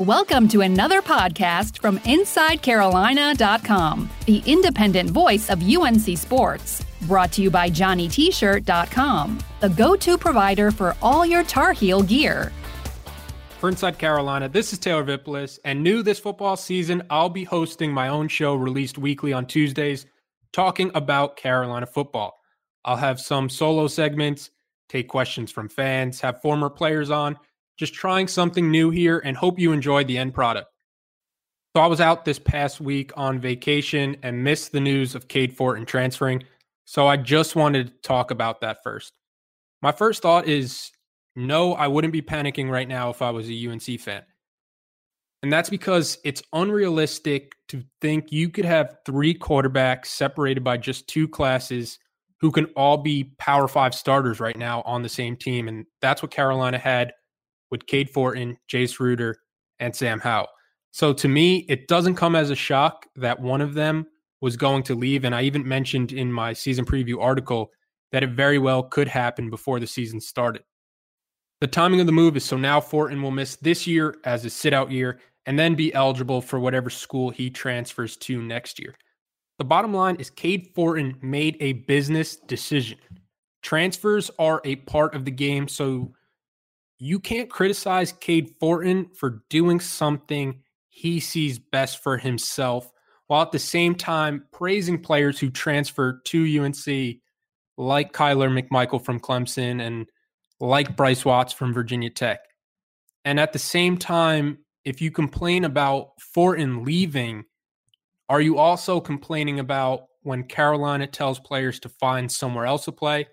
Welcome to another podcast from InsideCarolina.com, the independent voice of UNC Sports. Brought to you by JohnnyT-shirt.com, the go-to provider for all your Tar Heel gear. For Inside Carolina, this is Taylor Vippolis, and new this football season, I'll be hosting my own show released weekly on Tuesdays, talking about Carolina football. I'll have some solo segments, take questions from fans, have former players on, just trying something new here and hope you enjoyed the end product. So I was out this past week on vacation and missed the news of Cade Fortin transferring. So I just wanted to talk about that first. My first thought is no, I wouldn't be panicking right now if I was a UNC fan. And that's because it's unrealistic to think you could have three quarterbacks separated by just two classes who can all be Power Five starters right now on the same team. And that's what Carolina had with Cade Fortin, Jace Ruder, and Sam Howell. So to me, it doesn't come as a shock that one of them was going to leave. And I even mentioned in my season preview article that it very well could happen before the season started. The timing of the move is so now Fortin will miss this year as a sit out year and then be eligible for whatever school he transfers to next year. The bottom line is Cade Fortin made a business decision. Transfers are a part of the game, so you can't criticize Cade Fortin for doing something he sees best for himself, while at the same time praising players who transfer to UNC, like Kyler McMichael from Clemson and like Bryce Watts from Virginia Tech. And at the same time, if you complain about Fortin leaving, are you also complaining about when Carolina tells players to find somewhere else to play?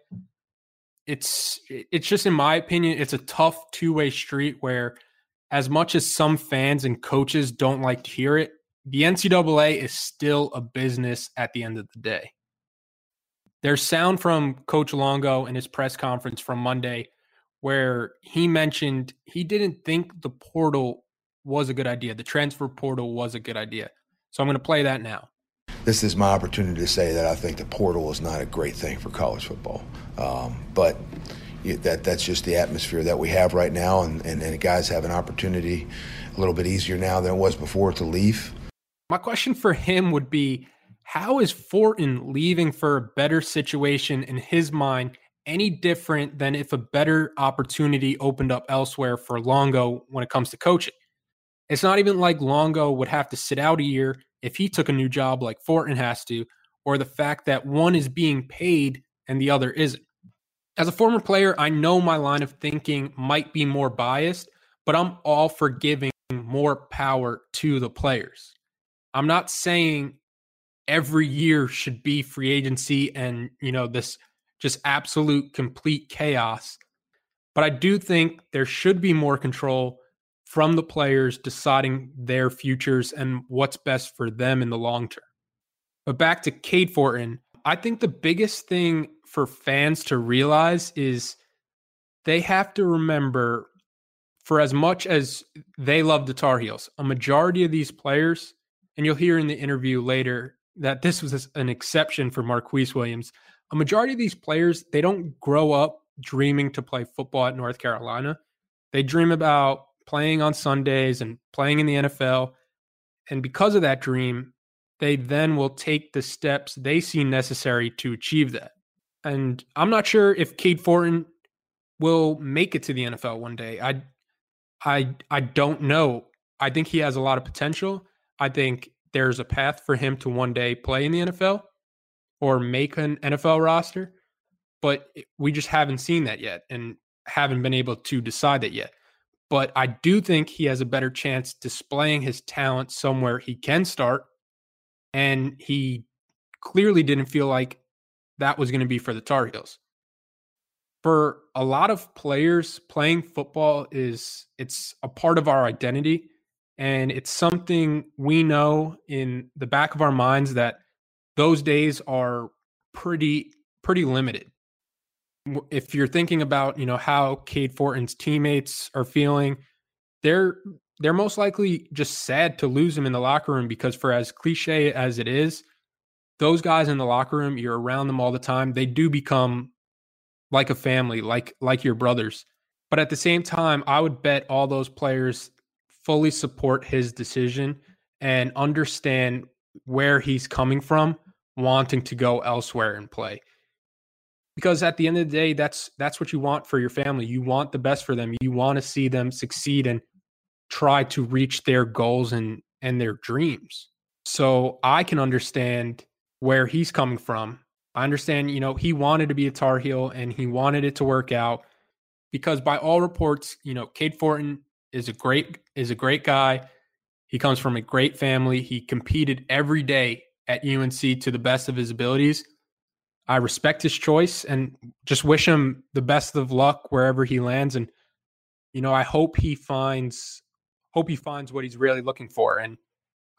It's it's just in my opinion it's a tough two-way street where as much as some fans and coaches don't like to hear it the ncaa is still a business at the end of the day. There's sound from coach longo in his press conference from monday where he mentioned he didn't think the portal was a good idea the transfer portal was a good idea. So i'm going to play that now this is my opportunity to say that I think the portal is not a great thing for college football. Um, but that that's just the atmosphere that we have right now, and, and, and guys have an opportunity a little bit easier now than it was before to leave. My question for him would be how is Fortin leaving for a better situation in his mind any different than if a better opportunity opened up elsewhere for Longo when it comes to coaching? It's not even like Longo would have to sit out a year if he took a new job like Fortin has to, or the fact that one is being paid and the other isn't. As a former player, I know my line of thinking might be more biased, but I'm all for giving more power to the players. I'm not saying every year should be free agency and, you know, this just absolute complete chaos. But I do think there should be more control from the players deciding their futures and what's best for them in the long term. But back to Cade Fortin, I think the biggest thing for fans to realize is they have to remember for as much as they love the Tar Heels, a majority of these players, and you'll hear in the interview later that this was an exception for Marquise Williams. A majority of these players, they don't grow up dreaming to play football at North Carolina. They dream about playing on Sundays and playing in the NFL. And because of that dream, they then will take the steps they see necessary to achieve that. And I'm not sure if Cade Fortin will make it to the NFL one day. I I I don't know. I think he has a lot of potential. I think there's a path for him to one day play in the NFL or make an NFL roster, but we just haven't seen that yet and haven't been able to decide that yet but I do think he has a better chance displaying his talent somewhere he can start. And he clearly didn't feel like that was going to be for the Tar Heels. For a lot of players, playing football is it's a part of our identity and it's something we know in the back of our minds that those days are pretty pretty limited if you're thinking about you know how Cade Fortin's teammates are feeling, they're they're most likely just sad to lose him in the locker room because for as cliche as it is, those guys in the locker room, you're around them all the time. They do become like a family, like like your brothers. But at the same time, I would bet all those players fully support his decision and understand where he's coming from, wanting to go elsewhere and play. Because at the end of the day, that's that's what you want for your family. You want the best for them. You want to see them succeed and try to reach their goals and and their dreams. So I can understand where he's coming from. I understand, you know, he wanted to be a Tar Heel and he wanted it to work out because by all reports, you know, Cade Fortin is a great is a great guy. He comes from a great family. He competed every day at UNC to the best of his abilities. I respect his choice and just wish him the best of luck wherever he lands. And you know, I hope he finds hope he finds what he's really looking for. And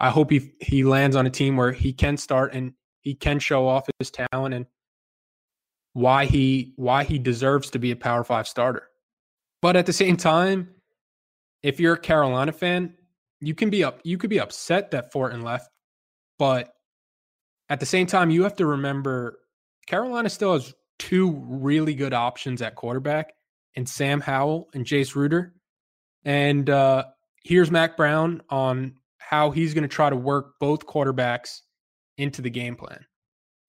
I hope he he lands on a team where he can start and he can show off his talent and why he why he deserves to be a Power 5 starter. But at the same time, if you're a Carolina fan, you can be up you could be upset that Fortin left, but at the same time, you have to remember Carolina still has two really good options at quarterback and Sam Howell and Jace Ruder. And uh, here's Mack Brown on how he's going to try to work both quarterbacks into the game plan.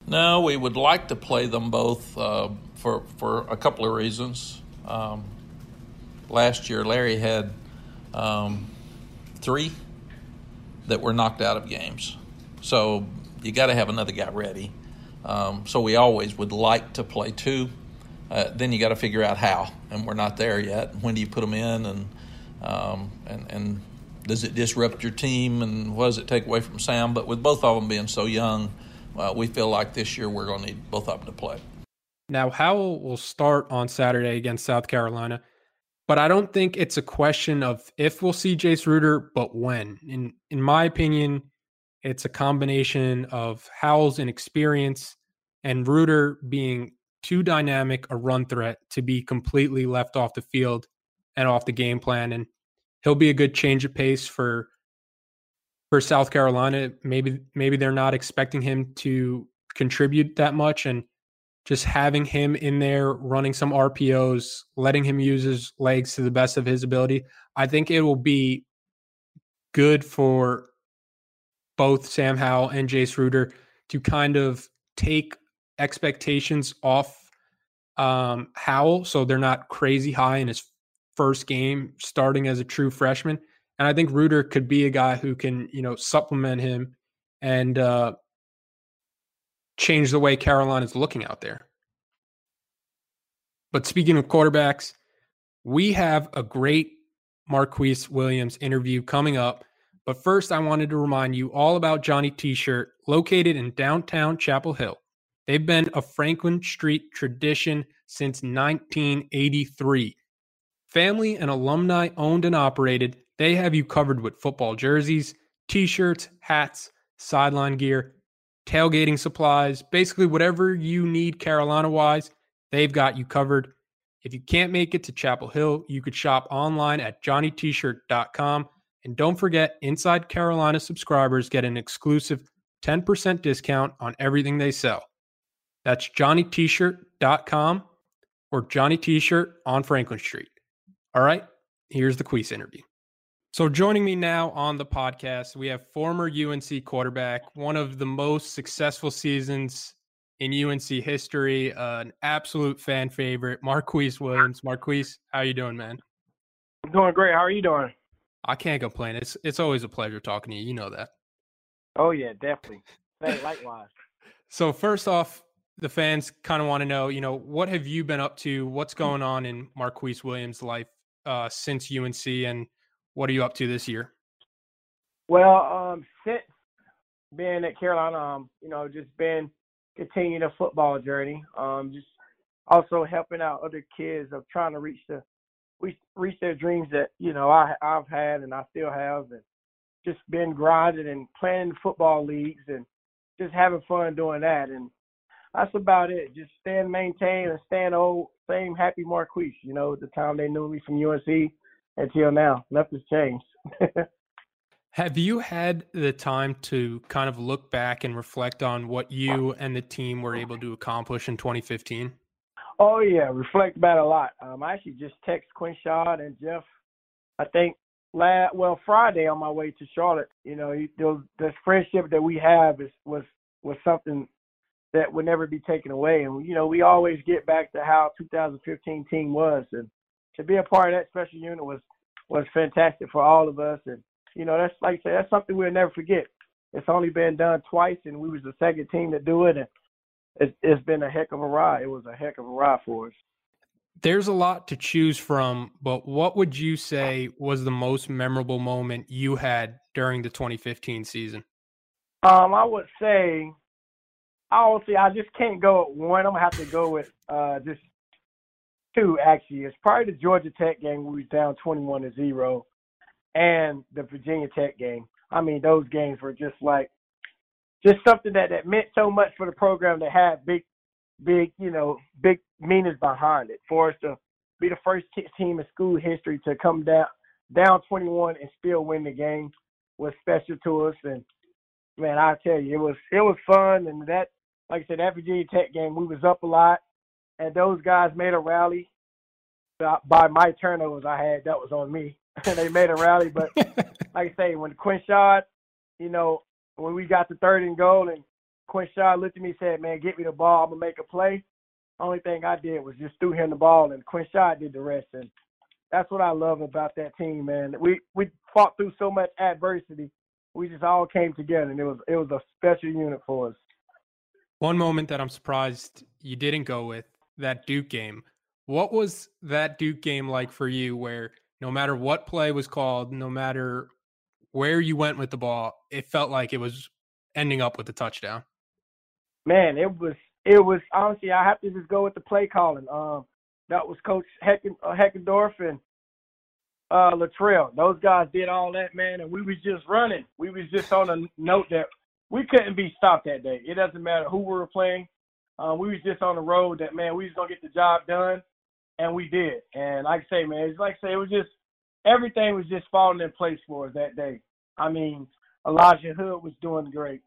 No, we would like to play them both uh, for for a couple of reasons. Um, last year, Larry had um, three that were knocked out of games, so you got to have another guy ready. Um, so we always would like to play two. Uh, then you got to figure out how, and we're not there yet. When do you put them in, and um, and and does it disrupt your team and what does it take away from Sam? But with both of them being so young, uh, we feel like this year we're going to need both of them to play. Now, Howell will start on Saturday against South Carolina, but I don't think it's a question of if we'll see Jace Ruder, but when. In in my opinion, it's a combination of Howell's inexperience and Ruder being too dynamic a run threat to be completely left off the field and off the game plan. And he'll be a good change of pace for for South Carolina. Maybe maybe they're not expecting him to contribute that much and just having him in there running some RPOs, letting him use his legs to the best of his ability. I think it will be good for both Sam Howell and Jace Ruder to kind of take expectations off um, Howell so they're not crazy high in his first game starting as a true freshman. And I think Ruder could be a guy who can, you know, supplement him and uh, change the way Carolina is looking out there. But speaking of quarterbacks, we have a great Marquise Williams interview coming up. But first, I wanted to remind you all about Johnny T shirt, located in downtown Chapel Hill. They've been a Franklin Street tradition since 1983. Family and alumni owned and operated, they have you covered with football jerseys, t shirts, hats, sideline gear, tailgating supplies, basically whatever you need Carolina wise, they've got you covered. If you can't make it to Chapel Hill, you could shop online at johnnytshirt.com. And don't forget, Inside Carolina subscribers get an exclusive 10% discount on everything they sell. That's johnnytshirt.com or Johnny T-shirt on Franklin Street. All right, here's the Queese interview. So, joining me now on the podcast, we have former UNC quarterback, one of the most successful seasons in UNC history, uh, an absolute fan favorite, Marquise Williams. Marquise, how you doing, man? I'm doing great. How are you doing? I can't complain. It's it's always a pleasure talking to you. You know that. Oh yeah, definitely. Hey, likewise. so first off, the fans kind of want to know, you know, what have you been up to? What's going on in Marquise Williams' life uh, since UNC, and what are you up to this year? Well, um, since being at Carolina, um, you know, just been continuing a football journey. Um, just also helping out other kids of trying to reach the reach, reach their dreams that you know I I've had and I still have, and just been grinding and playing football leagues and just having fun doing that. And that's about it. Just staying maintained and staying old, same happy Marquise. You know, the time they knew me from UNC until now, nothing's changed. Have you had the time to kind of look back and reflect on what you and the team were able to accomplish in 2015? Oh yeah, reflect about a lot. Um, I actually just text Quinshad and Jeff. I think last well Friday on my way to Charlotte. You know, those the friendship that we have is was was something that would never be taken away. And you know, we always get back to how 2015 team was, and to be a part of that special unit was was fantastic for all of us. And you know, that's like I said, that's something we'll never forget. It's only been done twice, and we was the second team to do it, and it's, it's been a heck of a ride. It was a heck of a ride for us. There's a lot to choose from, but what would you say was the most memorable moment you had during the 2015 season? Um, I would say, I honestly, I just can't go with one. I'm gonna have to go with uh, just two. Actually, it's probably the Georgia Tech game we was down 21 to zero, and the Virginia Tech game. I mean, those games were just like just something that that meant so much for the program that had big, big, you know, big meanings behind it. For us to be the first team in school history to come down down 21 and still win the game was special to us. And man, I tell you, it was it was fun. And that, like I said, that Virginia Tech game, we was up a lot, and those guys made a rally. By my turnovers I had, that was on me. they made a rally, but like I say, when Quinshad, you know, when we got the third and goal and Quinshad looked at me and said, Man, get me the ball, I'm gonna make a play. Only thing I did was just threw him the ball and Quinshad did the rest. And that's what I love about that team, man. We we fought through so much adversity. We just all came together and it was it was a special unit for us. One moment that I'm surprised you didn't go with, that Duke game. What was that Duke game like for you where no matter what play was called, no matter where you went with the ball, it felt like it was ending up with a touchdown. Man, it was it was honestly I have to just go with the play calling. Um, that was Coach Hecken, uh, Heckendorf and uh, Littrell. Those guys did all that, man, and we was just running. We was just on a note that we couldn't be stopped that day. It doesn't matter who we were playing. Uh, we was just on the road that man, we was gonna get the job done, and we did. And like I say, man, it's like I say, it was just everything was just falling in place for us that day. I mean, Elijah Hood was doing great.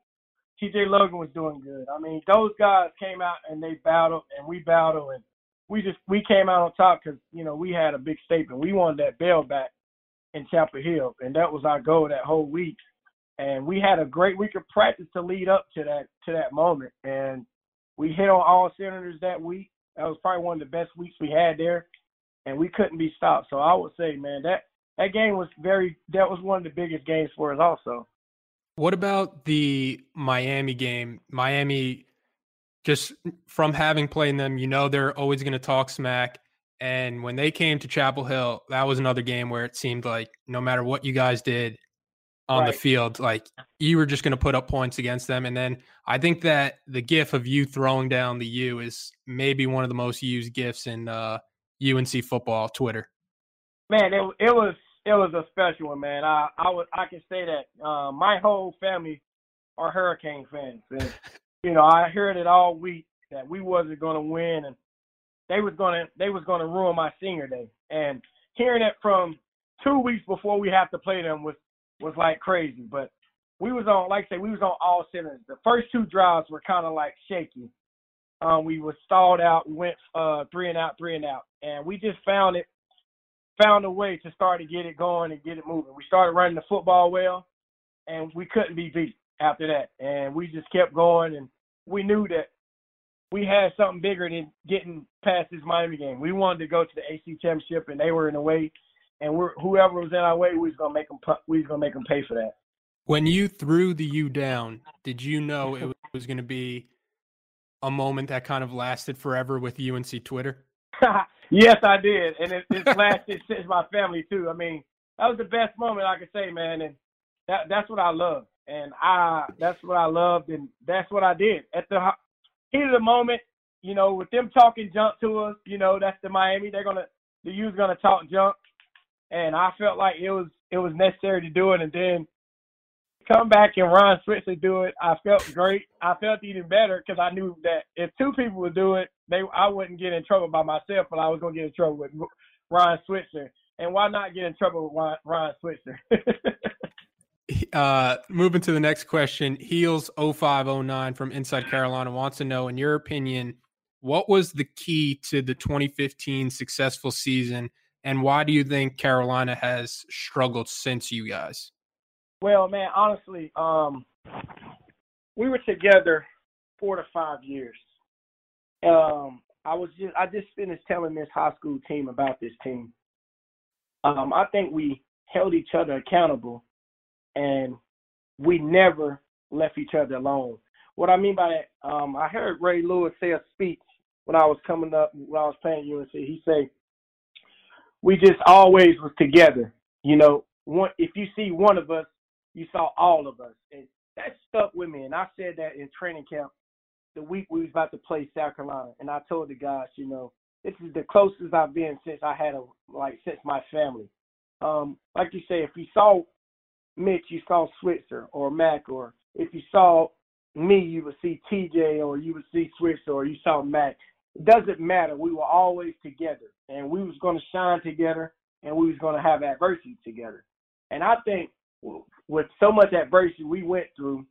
TJ Logan was doing good. I mean, those guys came out and they battled and we battled and we just we came out on top because you know we had a big statement. We wanted that bell back in Chapel Hill, and that was our goal that whole week. And we had a great week of practice to lead up to that to that moment, and we hit on all cylinders that week. That was probably one of the best weeks we had there and we couldn't be stopped. So I would say, man, that that game was very that was one of the biggest games for us also. What about the Miami game? Miami just from having played them, you know they're always going to talk smack. And when they came to Chapel Hill, that was another game where it seemed like no matter what you guys did on right. the field, like you were just going to put up points against them. And then I think that the gif of you throwing down the U is maybe one of the most used gifs in uh, UNC football Twitter? Man, it it was it was a special one, man. I I would I can say that uh, my whole family are Hurricane fans, and you know I heard it all week that we wasn't going to win, and they was gonna they was gonna ruin my senior day, and hearing it from two weeks before we have to play them was was like crazy. But we was on, like I say, we was on all cylinders. The first two drives were kind of like shaky, um, we were stalled out. We went uh, three and out, three and out, and we just found it, found a way to start to get it going and get it moving. We started running the football well, and we couldn't be beat after that. And we just kept going, and we knew that we had something bigger than getting past this Miami game. We wanted to go to the AC championship, and they were in the way. And we're, whoever was in our way, we was gonna make them. We was gonna make them pay for that. When you threw the U down, did you know it was going to be a moment that kind of lasted forever with UNC Twitter? yes, I did, and it, it's lasted since my family too. I mean, that was the best moment I could say, man, and that that's what I love, and I that's what I loved, and that's what I did at the heat of the moment. You know, with them talking junk to us, you know, that's the Miami. They're gonna the U's gonna talk junk, and I felt like it was it was necessary to do it, and then come back and Ryan Switzer do it, I felt great. I felt even better because I knew that if two people would do it, they I wouldn't get in trouble by myself, but I was gonna get in trouble with Ryan Switzer. And why not get in trouble with Ryan, Ryan Switzer? uh, moving to the next question, Heels 0509 from Inside Carolina wants to know, in your opinion, what was the key to the 2015 successful season, And why do you think Carolina has struggled since you guys? Well, man, honestly, um, we were together four to five years. Um, I was just I just finished telling this high school team about this team. Um, I think we held each other accountable, and we never left each other alone. What I mean by that, um, I heard Ray Lewis say a speech when I was coming up when I was playing UNC. He said, "We just always was together. You know, one if you see one of us, you saw all of us." And that stuck with me. And I said that in training camp the week we was about to play South Carolina, and I told the guys, you know, this is the closest I've been since I had a like since my family. Um, like you say, if you saw Mitch, you saw Switzer or Mac, or if you saw me, you would see TJ, or you would see Switzer, or you saw Mac. It doesn't matter. We were always together, and we was going to shine together, and we was going to have adversity together. And I think with so much adversity we went through,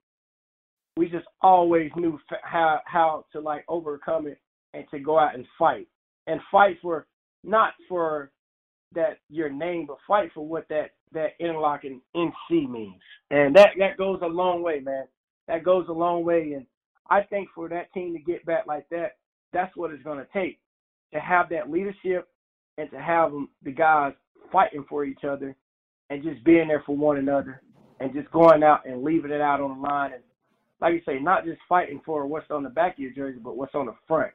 we just always knew how how to like overcome it and to go out and fight. And fight for not for that your name, but fight for what that that interlocking NC means, and that that goes a long way, man. That goes a long way, and I think for that team to get back like that, that's what it's going to take to have that leadership and to have them, the guys fighting for each other and just being there for one another and just going out and leaving it out on the line and like you say, not just fighting for what's on the back of your jersey, but what's on the front.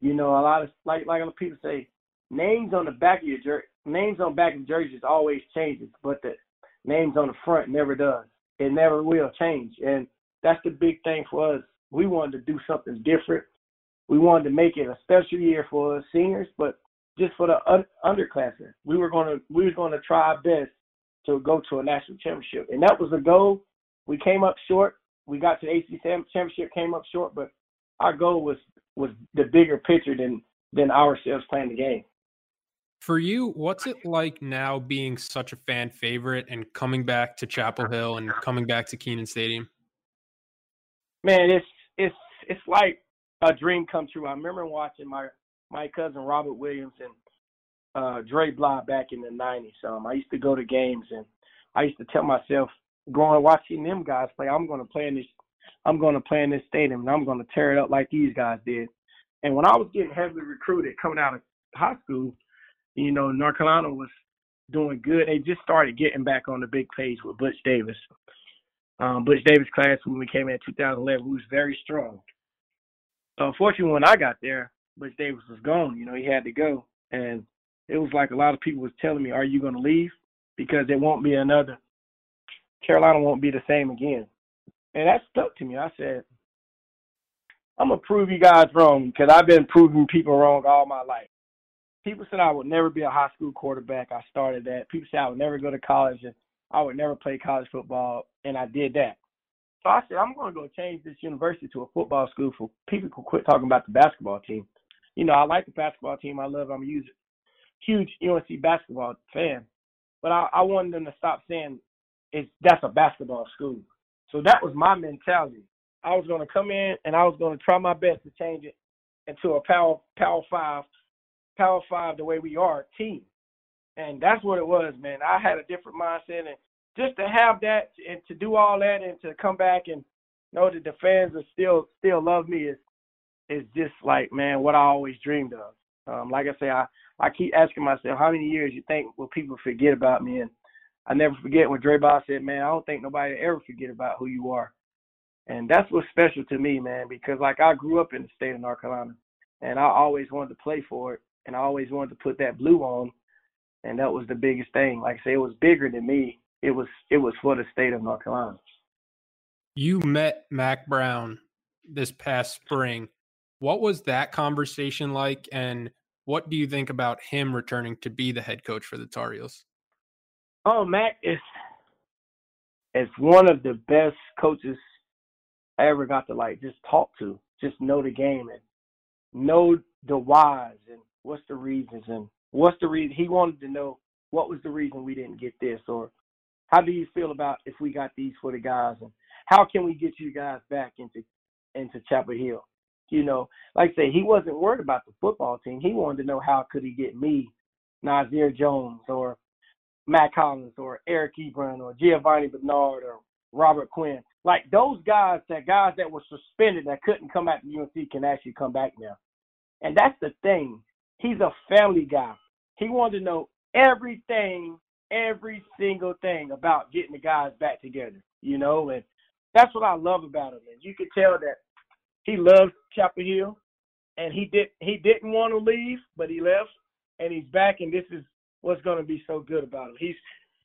You know, a lot of like like people say, names on the back of your jersey, names on back of jerseys always changes, but the names on the front never does. It never will change, and that's the big thing for us. We wanted to do something different. We wanted to make it a special year for seniors, but just for the un- underclassmen, we were gonna we were gonna try our best to go to a national championship, and that was the goal. We came up short, we got to the ACC championship, came up short, but our goal was was the bigger picture than than ourselves playing the game. For you, what's it like now being such a fan favorite and coming back to Chapel Hill and coming back to Kenan Stadium? Man, it's it's it's like a dream come true. I remember watching my my cousin Robert Williams and uh, Dre Bly back in the '90s. Um, I used to go to games and I used to tell myself, going watching them guys play. I'm going to play in this. I'm going to play in this stadium, and I'm going to tear it up like these guys did. And when I was getting heavily recruited coming out of high school, you know, North Carolina was doing good. They just started getting back on the big page with Butch Davis. Um, Butch Davis class when we came in 2011 was very strong. Unfortunately, when I got there, Butch Davis was gone. You know, he had to go, and it was like a lot of people was telling me, "Are you going to leave?" Because it won't be another Carolina won't be the same again. And that stuck to me. I said, I'm gonna prove you guys wrong because I've been proving people wrong all my life. People said I would never be a high school quarterback. I started that. People said I would never go to college and I would never play college football, and I did that. So I said I'm gonna go change this university to a football school for people who quit talking about the basketball team. You know, I like the basketball team. I love. I'm a huge, huge UNC basketball fan, but I, I wanted them to stop saying it's that's a basketball school. So that was my mentality. I was going to come in and I was going to try my best to change it into a power power five, power five the way we are team, and that's what it was, man. I had a different mindset, and just to have that and to do all that and to come back and know that the fans are still still love me is is just like man what I always dreamed of. Um, like I say, I I keep asking myself how many years you think will people forget about me and I never forget when Dre Boss said, "Man, I don't think nobody ever forget about who you are," and that's what's special to me, man. Because like I grew up in the state of North Carolina, and I always wanted to play for it, and I always wanted to put that blue on, and that was the biggest thing. Like I say, it was bigger than me. It was it was for the state of North Carolina. You met Mack Brown this past spring. What was that conversation like, and what do you think about him returning to be the head coach for the Tar Heels? Oh, Matt is is one of the best coaches I ever got to like just talk to, just know the game and know the whys and what's the reasons and what's the reason he wanted to know what was the reason we didn't get this or how do you feel about if we got these for the guys and how can we get you guys back into into Chapel Hill? You know, like I say, he wasn't worried about the football team. He wanted to know how could he get me Nazair Jones or Matt Collins or Eric Ebron or Giovani Bernard or Robert Quinn. Like those guys, that guys that were suspended that couldn't come back to UNC can actually come back now. And that's the thing. He's a family guy. He wanted to know everything, every single thing about getting the guys back together, you know, and that's what I love about him. And you could tell that he loves Chapel Hill and he did he didn't want to leave, but he left and he's back and this is what's gonna be so good about him. He's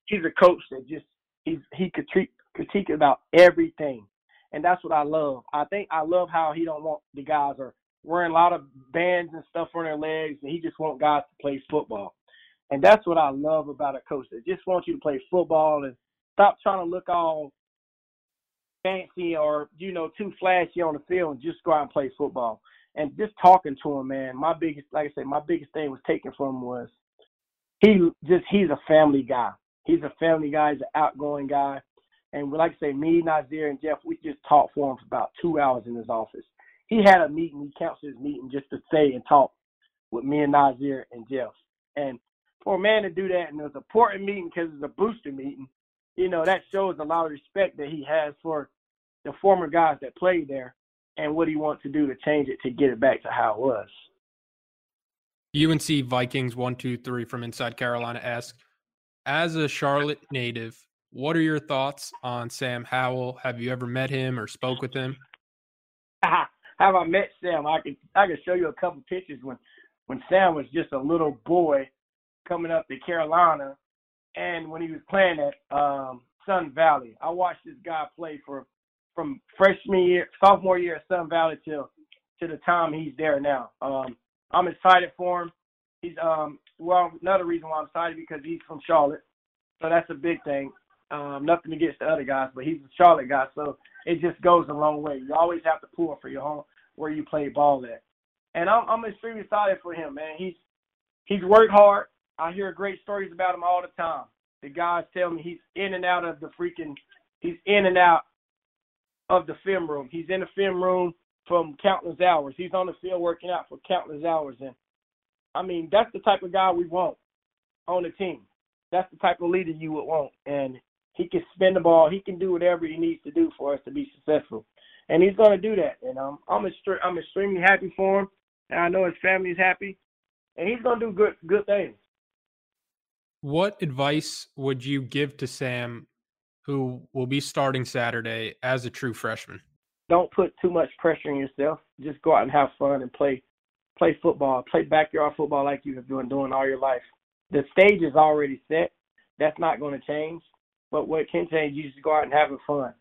he's a coach that just he's he could treat critique about everything. And that's what I love. I think I love how he don't want the guys are wearing a lot of bands and stuff on their legs and he just want guys to play football. And that's what I love about a coach that just wants you to play football and stop trying to look all fancy or, you know, too flashy on the field and just go out and play football. And just talking to him, man, my biggest like I said, my biggest thing was taken from him was he just he's a family guy. He's a family guy, he's an outgoing guy. And like I say, me, Nazair, and Jeff, we just talked for him for about two hours in his office. He had a meeting, he counseled his meeting just to say and talk with me and Nazair and Jeff. And for a man to do that, and it was an important meeting because it's a booster meeting, you know, that shows a lot of respect that he has for the former guys that played there and what he wants to do to change it to get it back to how it was. UNC Vikings one two three from Inside Carolina asks, as a Charlotte native, what are your thoughts on Sam Howell? Have you ever met him or spoke with him? Have I met Sam? I can I could show you a couple pictures when when Sam was just a little boy coming up to Carolina, and when he was playing at um, Sun Valley. I watched this guy play for from freshman year, sophomore year at Sun Valley till to the time he's there now. Um, I'm excited for him. He's um well another reason why I'm excited because he's from Charlotte, so that's a big thing. Um, nothing against the other guys, but he's a Charlotte guy, so it just goes a long way. You always have to pull for your home where you play ball at. And I'm I'm extremely excited for him, man. He's he's worked hard. I hear great stories about him all the time. The guys tell me he's in and out of the freaking he's in and out of the film room. He's in the film room from countless hours. He's on the field working out for countless hours and I mean, that's the type of guy we want on the team. That's the type of leader you would want. And he can spin the ball. He can do whatever he needs to do for us to be successful, and he's going to do that. And um, I'm extre- I'm extremely happy for him, and I know his family is happy, and he's going to do good good things. What advice would you give to Sam, who will be starting Saturday as a true freshman? Don't put too much pressure on yourself. Just go out and have fun and play play football, play backyard football like you have been doing all your life. The stage is already set. That's not going to change. But what can change, you just go out and have fun.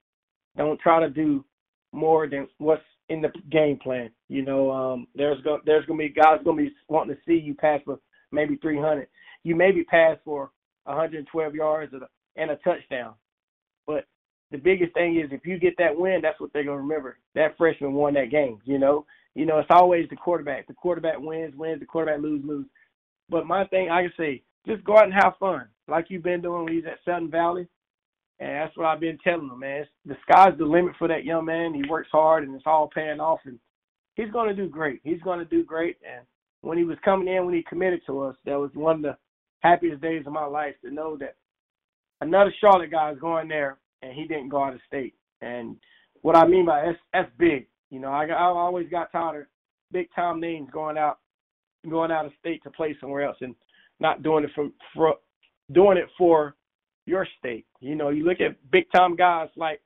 Don't try to do more than what's in the game plan. You know, um, there's go, there's gonna be guys gonna be wanting to see you pass for maybe 300. You maybe pass for 112 yards and a touchdown. The biggest thing is if you get that win, that's what they're gonna remember. That freshman won that game. You know, you know it's always the quarterback. The quarterback wins, wins. The quarterback lose, lose. But my thing, I can say, just go out and have fun, like you've been doing when he's at Sutton Valley. And that's what I've been telling him, man. It's, the sky's the limit for that young man. He works hard, and it's all paying off. And he's going to do great. He's going to do great. And when he was coming in, when he committed to us, that was one of the happiest days of my life to know that another Charlotte guy is going there, and he didn't go out of state. And what I mean by that's that's big. You know, I I always got tired of big time names going out going out of state to play somewhere else and not doing it for for doing it for your state. You know, you look at big time guys like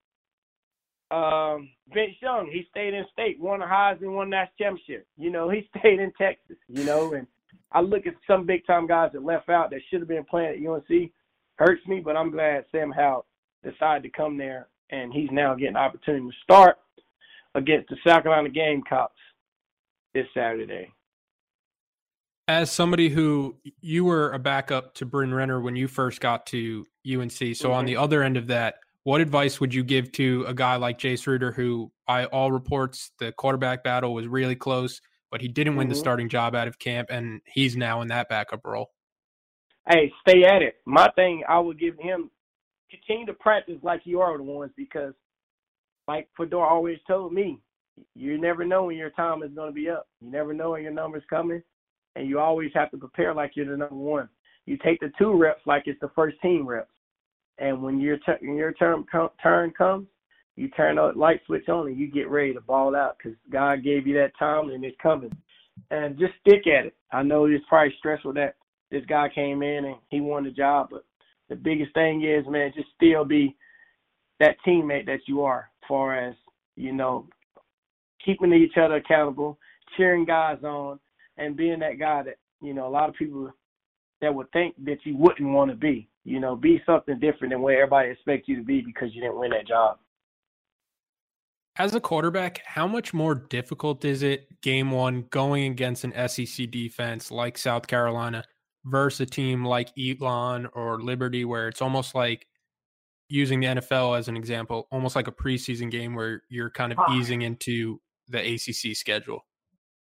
um, Vince Young. He stayed in state, won a Heisman, won national championship. You know, he stayed in Texas. You know, and I look at some big time guys that left out that should have been playing at UNC. Hurts me, but I'm glad Sam Howell decided to come there, and he's now getting an opportunity to start against the South Carolina Gamecocks this Saturday as somebody who you were a backup to Bryn Renner when you first got to UNC, so mm-hmm. on the other end of that, what advice would you give to a guy like Jace Ruder, who, by all reports, the quarterback battle was really close, but he didn't win mm-hmm. the starting job out of camp, and he's now in that backup role? Hey, stay at it. My thing, I would give him continue to practice like you are the ones because, like Fedora always told me, you never know when your time is going to be up. You never know when your number's coming and you always have to prepare like you're the number one. you take the two reps like it's the first team reps. And when your t- your term com- turn comes, you turn the light switch on and you get ready to ball out because God gave you that time and it's coming. And just stick at it. I know it's probably stressful that this guy came in and he won the job, but the biggest thing is, man, just still be that teammate that you are, as far as you know, keeping each other accountable, cheering guys on, and being that guy that you know a lot of people that would think that you wouldn't want to be. You know, be something different than what everybody expects you to be because you didn't win that job. As a quarterback, how much more difficult is it game one going against an SEC defense like South Carolina versus a team like Elon or Liberty, where it's almost like using the NFL as an example, almost like a preseason game where you're kind of ah. easing into the ACC schedule?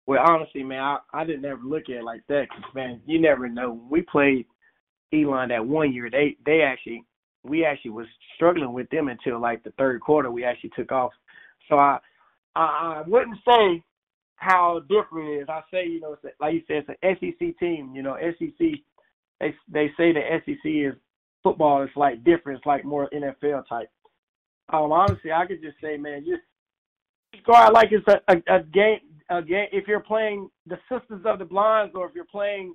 Well, honestly, man, I, I didn't ever look at it like that because, man, you never know. When we played Elon that one year, they they actually we actually was struggling with them until like the third quarter. We actually took off. So I I, I wouldn't say how different it is. I say, you know, like you said, it's an SEC team. You know, SEC. They they say the SEC is football It's like different. It's like more NFL type. Um, honestly, I could just say, man, just go out like it's a, a, game a game if you're playing the Sisters of the Blinds or if you're playing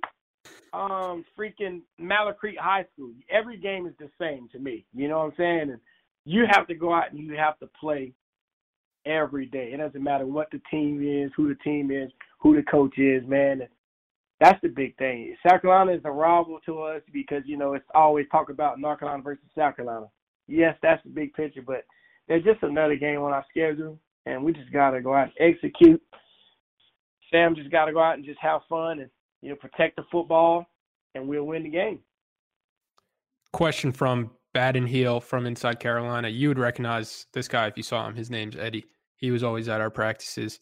um freaking Malacrete High School, every game is the same to me. You know what I'm saying? And you have to go out and you have to play every day. It doesn't matter what the team is, who the team is, who the coach is, man. That's the big thing. South Carolina is a rival to us because, you know, it's always talk about North Carolina versus South Carolina. Yes, that's the big picture, but there's just another game on our schedule, and we just got to go out and execute Sam just got to go out and just have fun and you know protect the football, and we'll win the game. Question from Baden Heel from inside Carolina. You would recognize this guy if you saw him. His name's Eddie. He was always at our practices.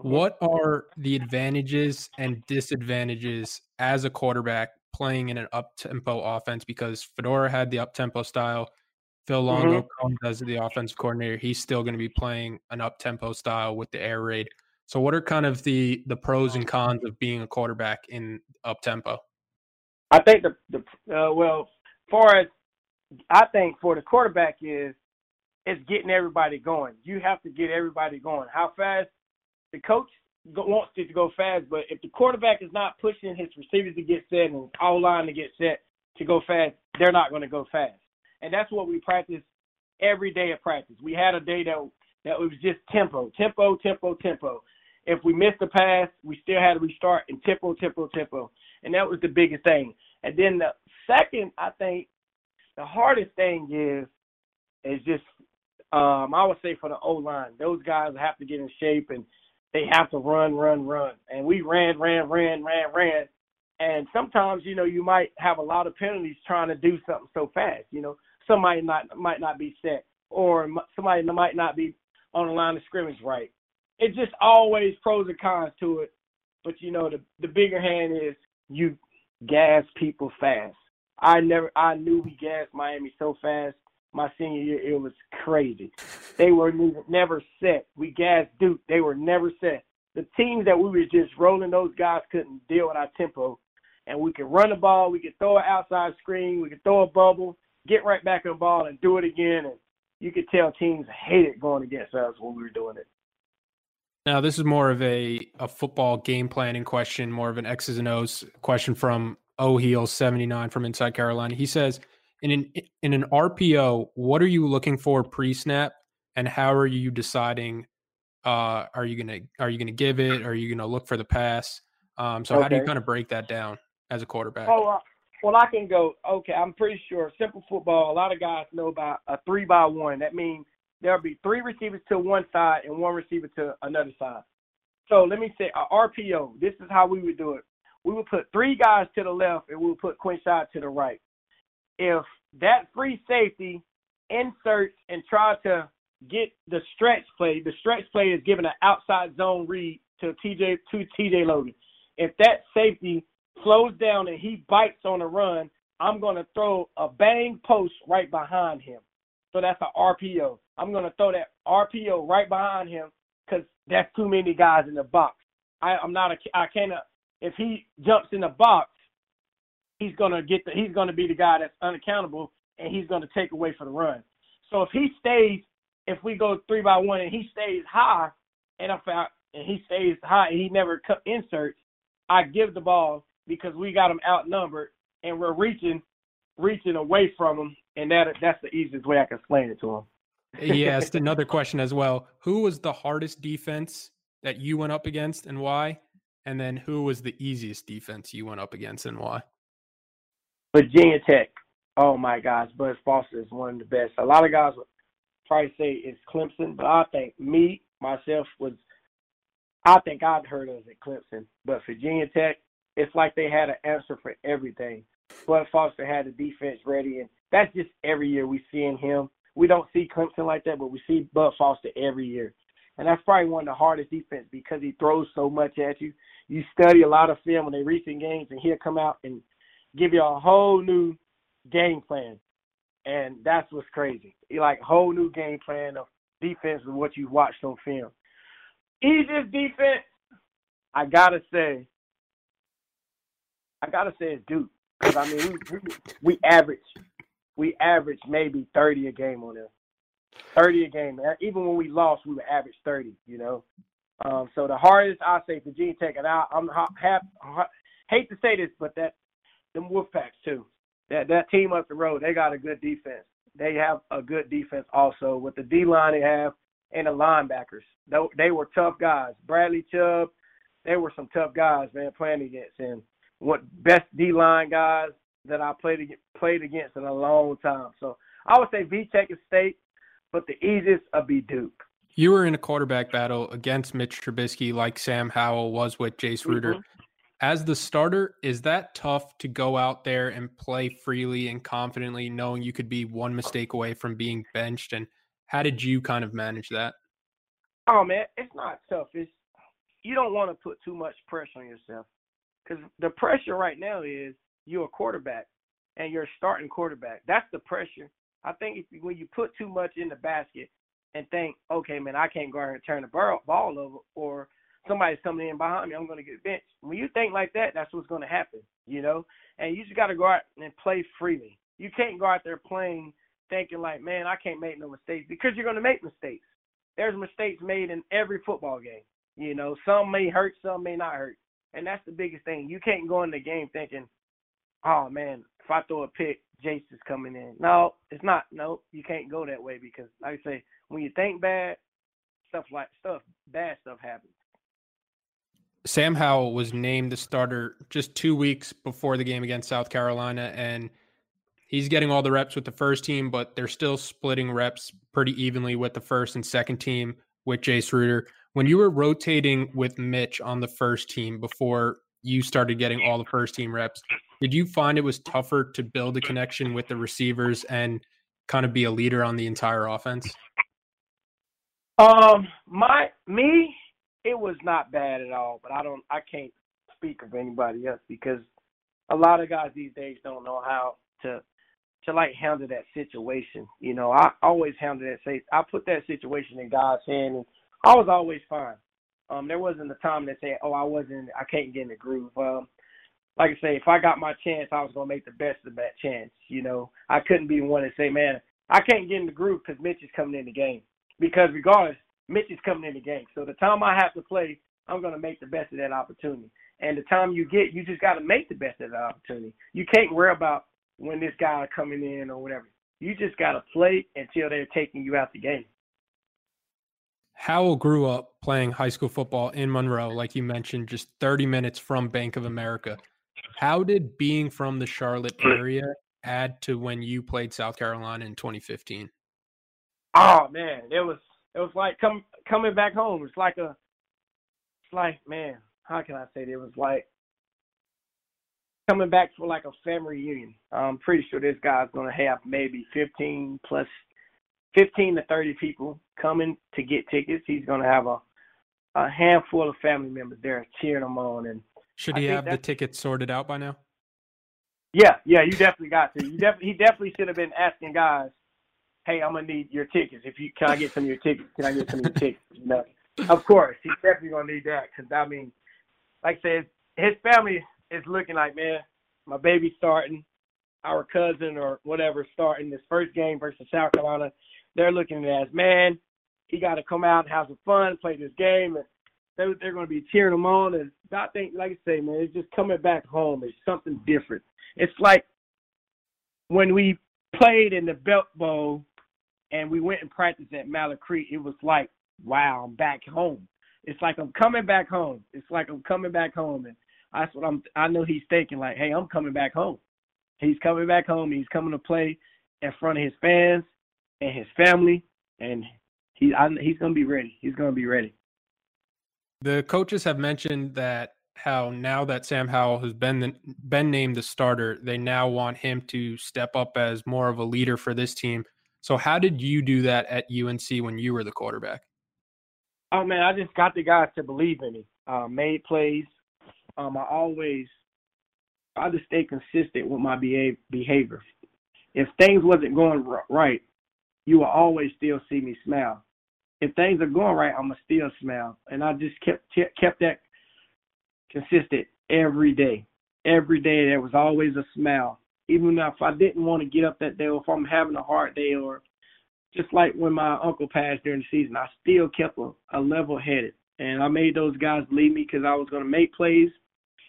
Mm-hmm. What are the advantages and disadvantages as a quarterback playing in an up tempo offense? Because Fedora had the up tempo style. Phil Longo mm-hmm. as the offensive coordinator. He's still going to be playing an up tempo style with the air raid. So, what are kind of the the pros and cons of being a quarterback in up tempo? I think the the uh, well, far as I think for the quarterback is it's getting everybody going. You have to get everybody going. How fast the coach wants it to go fast, but if the quarterback is not pushing his receivers to get set and all line to get set to go fast, they're not going to go fast. And that's what we practice every day of practice. We had a day that that was just tempo, tempo, tempo, tempo. If we missed the pass, we still had to restart and tempo, tempo, tempo. And that was the biggest thing. And then the second, I think, the hardest thing is is just um, I would say for the O line, those guys have to get in shape and they have to run, run, run. And we ran, ran, ran, ran, ran. And sometimes, you know, you might have a lot of penalties trying to do something so fast. You know, somebody not might not be set, or somebody might not be on the line of scrimmage right it's just always pros and cons to it. But you know, the the bigger hand is you gas people fast. I never I knew we gassed Miami so fast my senior year, it was crazy. They were never set. We gassed Duke, they were never set. The teams that we were just rolling, those guys couldn't deal with our tempo. And we could run the ball, we could throw an outside screen, we could throw a bubble, get right back on the ball and do it again. And you could tell teams hated going against us when we were doing it. Now, this is more of a, a football game planning question, more of an X's and O's question from O'Heal 79 from Inside Carolina. He says, in an in an RPO, what are you looking for pre-snap, and how are you deciding? Uh, are you gonna are you gonna give it? or Are you gonna look for the pass? Um, so okay. how do you kind of break that down as a quarterback? Oh, uh, well, I can go. Okay, I'm pretty sure simple football. A lot of guys know about a three by one. That means there'll be three receivers to one side and one receiver to another side. So let me say a RPO. This is how we would do it. We would put three guys to the left and we would put Quinshad to the right. If that free safety inserts and tries to get the stretch play, the stretch play is given an outside zone read to TJ to TJ Logan. If that safety slows down and he bites on a run, I'm going to throw a bang post right behind him. So that's an RPO. I'm going to throw that RPO right behind him because that's too many guys in the box. I, I'm not a, I cannot, if he jumps in the box, he's gonna get the he's gonna be the guy that's unaccountable and he's gonna take away for the run. So if he stays, if we go three by one and he stays high, and if I, and he stays high and he never cut inserts, I give the ball because we got him outnumbered and we're reaching reaching away from him, and that that's the easiest way I can explain it to him. he asked another question as well. Who was the hardest defense that you went up against and why? And then who was the easiest defense you went up against and why? Virginia Tech. Oh my gosh, Bud Foster is one of the best. A lot of guys would probably say it's Clemson, but I think me, myself, was I think I'd heard of it Clemson. But Virginia Tech, it's like they had an answer for everything. Bud Foster had the defense ready, and that's just every year we see in him. We don't see Clemson like that, but we see Bud Foster every year. And that's probably one of the hardest defense because he throws so much at you. You study a lot of film when they reach in games, and he'll come out and give you a whole new game plan. And that's what's crazy. Like whole new game plan of defense of what you watched on film. Easiest defense, I gotta say, I gotta say it's Duke. Because I mean, we, we we average we average maybe thirty a game on them. Thirty a game. Even when we lost, we were average thirty. You know. Um, so the hardest I say Virginia Tech, and I, I'm ha- ha- hate to say this, but that them Wolfpacks too. That that team up the road, they got a good defense. They have a good defense also with the D line they have and the linebackers. They, they were tough guys. Bradley Chubb, they were some tough guys, man, playing against. And what best D line guys that I played played against in a long time. So I would say V Tech is State, but the easiest would be Duke. You were in a quarterback battle against Mitch Trubisky, like Sam Howell was with Jace Ruder. Mm-hmm. As the starter, is that tough to go out there and play freely and confidently, knowing you could be one mistake away from being benched? And how did you kind of manage that? Oh man, it's not tough. It's you don't want to put too much pressure on yourself. Because the pressure right now is you're a quarterback and you're a starting quarterback. That's the pressure. I think if, when you put too much in the basket and think, okay, man, I can't go out and turn the ball over, or somebody's coming in behind me, I'm going to get benched. When you think like that, that's what's going to happen, you know. And you just got to go out and play freely. You can't go out there playing thinking like, man, I can't make no mistakes because you're going to make mistakes. There's mistakes made in every football game. You know, some may hurt, some may not hurt. And that's the biggest thing. You can't go in the game thinking, oh man, if I throw a pick, Jace is coming in. No, it's not. No, you can't go that way because, like I say, when you think bad, stuff like stuff, bad stuff happens. Sam Howell was named the starter just two weeks before the game against South Carolina, and he's getting all the reps with the first team, but they're still splitting reps pretty evenly with the first and second team with Jace Ruder when you were rotating with Mitch on the first team before you started getting all the first team reps, did you find it was tougher to build a connection with the receivers and kind of be a leader on the entire offense? Um, my me, it was not bad at all, but I don't I can't speak of anybody else because a lot of guys these days don't know how to to like handle that situation. You know, I always handle that say I put that situation in God's hand and I was always fine. Um, there wasn't a time that said, "Oh, I wasn't, I can't get in the groove." Um, like I say, if I got my chance, I was gonna make the best of that chance. You know, I couldn't be one to say, "Man, I can't get in the groove because Mitch is coming in the game." Because regardless, Mitch is coming in the game. So the time I have to play, I'm gonna make the best of that opportunity. And the time you get, you just got to make the best of that opportunity. You can't worry about when this guy coming in or whatever. You just got to play until they're taking you out the game. Howell grew up playing high school football in Monroe, like you mentioned, just 30 minutes from Bank of America. How did being from the Charlotte area add to when you played South Carolina in 2015? Oh man, it was it was like come coming back home. It's like a it's like man, how can I say it? It was like coming back for like a family reunion. I'm pretty sure this guy's gonna have maybe 15 plus 15 to 30 people coming to get tickets. He's going to have a a handful of family members there cheering him on. And should he have the tickets sorted out by now? Yeah, yeah, you definitely got to. You definitely he definitely should have been asking guys, "Hey, I'm gonna need your tickets. If you can I get some of your tickets? Can I get some of your tickets?" You know, of course, he's definitely gonna need that because I mean, like I said, his family is looking like, man, my baby starting, our cousin or whatever starting this first game versus South Carolina, they're looking at as, man, he got to come out and have some fun, play this game, and they're, they're going to be cheering him on. And I think, like I say, man, it's just coming back home. It's something different. It's like when we played in the Belk Bowl and we went and practiced at Mallard Creek. It was like, wow, I'm back home. It's like I'm coming back home. It's like I'm coming back home, and that's what I'm. I know he's thinking like, hey, I'm coming back home. He's coming back home. He's coming to play in front of his fans and his family, and he I, he's to be ready. He's to be ready. The coaches have mentioned that how now that Sam Howell has been the, been named the starter, they now want him to step up as more of a leader for this team. So how did you do that at UNC when you were the quarterback? Oh man, I just got the guys to believe in me. Uh, made plays. Um, I always I just stay consistent with my behavior. If things wasn't going right, you will always still see me smile. If things are going right, I'ma still smile, and I just kept kept that consistent every day. Every day there was always a smile. Even if I didn't want to get up that day, or if I'm having a hard day, or just like when my uncle passed during the season, I still kept a, a level headed. And I made those guys believe me because I was going to make plays,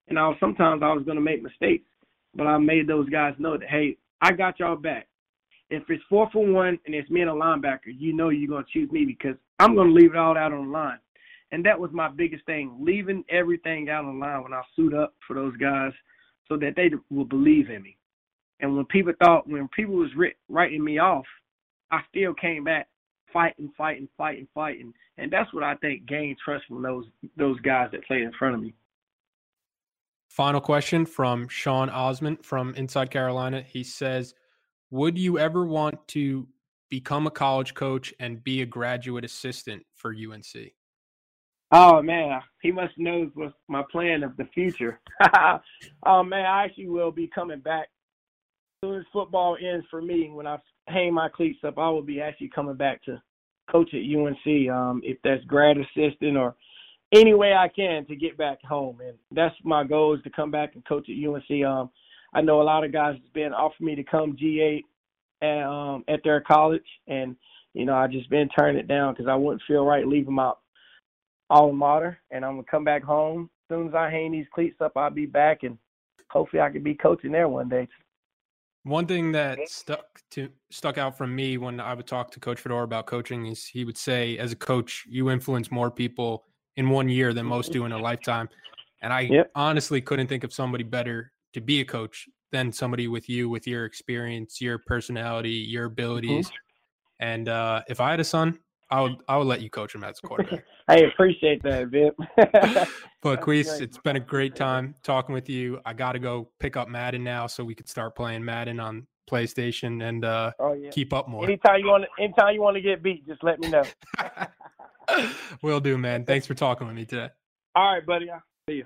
and I was sometimes I was going to make mistakes, but I made those guys know that hey, I got y'all back. If it's four for one and it's me and a linebacker, you know you're going to choose me because I'm going to leave it all out on the line. And that was my biggest thing, leaving everything out on the line when I suit up for those guys so that they will believe in me. And when people thought, when people was writing me off, I still came back fighting, fighting, fighting, fighting. And that's what I think gained trust from those those guys that played in front of me. Final question from Sean Osmond from Inside Carolina. He says, Would you ever want to become a college coach and be a graduate assistant for UNC? Oh man, he must knows what's my plan of the future. oh man, I actually will be coming back soon as football ends for me. When I hang my cleats up, I will be actually coming back to coach at UNC. Um, if that's grad assistant or any way I can to get back home, and that's my goal is to come back and coach at UNC. Um, I know a lot of guys has been offering me to come GA at, um, at their college, and you know I just been turning it down because I wouldn't feel right leaving my alma mater, and I'm gonna come back home. As soon as I hang these cleats up, I'll be back, and hopefully I can be coaching there one day. One thing that stuck to stuck out from me when I would talk to Coach Fedora about coaching is he would say, as a coach, you influence more people in one year than most do in a lifetime. And I yep. honestly couldn't think of somebody better to be a coach than somebody with you, with your experience, your personality, your mm-hmm. abilities. Mm-hmm. And uh, if I had a son, I would I would let you coach him as a quarterback. I appreciate that, Vip. but Queese, it's been a great time talking with you. I got to go pick up Madden now, so we could start playing Madden on PlayStation and uh, oh, yeah. keep up more. Anytime you want, to, anytime you want to get beat, just let me know. Will do, man. Thanks for talking with me today. All right, buddy. I'll see you.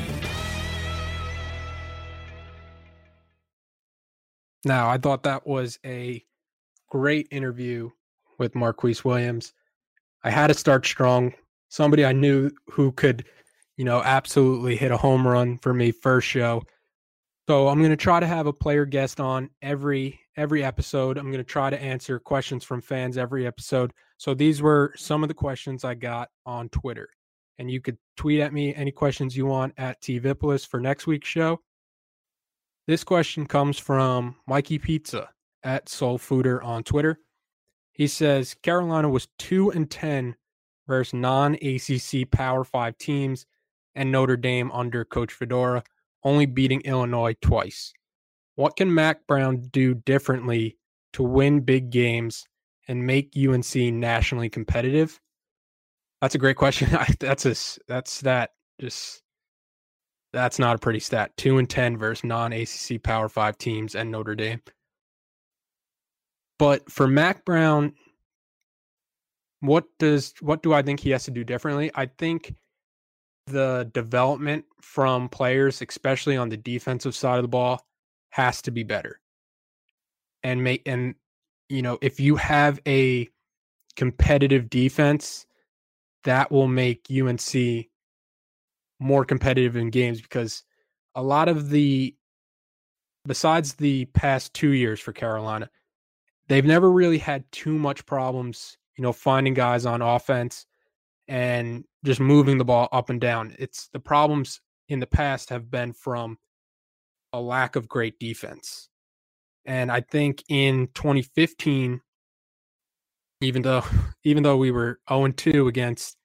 Now, I thought that was a great interview with Marquise Williams. I had to start strong. Somebody I knew who could, you know, absolutely hit a home run for me first show. So I'm going to try to have a player guest on every every episode. I'm going to try to answer questions from fans every episode. So these were some of the questions I got on Twitter. And you could tweet at me any questions you want at TVippolis for next week's show. This question comes from Mikey Pizza. at Soulfooder on Twitter. He says Carolina was two and ten versus non-ACC Power Five teams, and Notre Dame under Coach Fedora, only beating Illinois twice. What can Mack Brown do differently to win big games and make UNC nationally competitive? That's a great question. that's a that's that just that's not a pretty stat. Two and ten versus non ACC Power Five teams and Notre Dame. But for Mack Brown, what does what do I think he has to do differently? I think the development from players, especially on the defensive side of the ball, has to be better. And make and you know, if you have a competitive defense, that will make UNC more competitive in games because a lot of the besides the past 2 years for Carolina, they've never really had too much problems, you know, finding guys on offense and just moving the ball up and down. It's the problems in the past have been from a lack of great defense. And I think in 2015, even though even though we were 0 2 against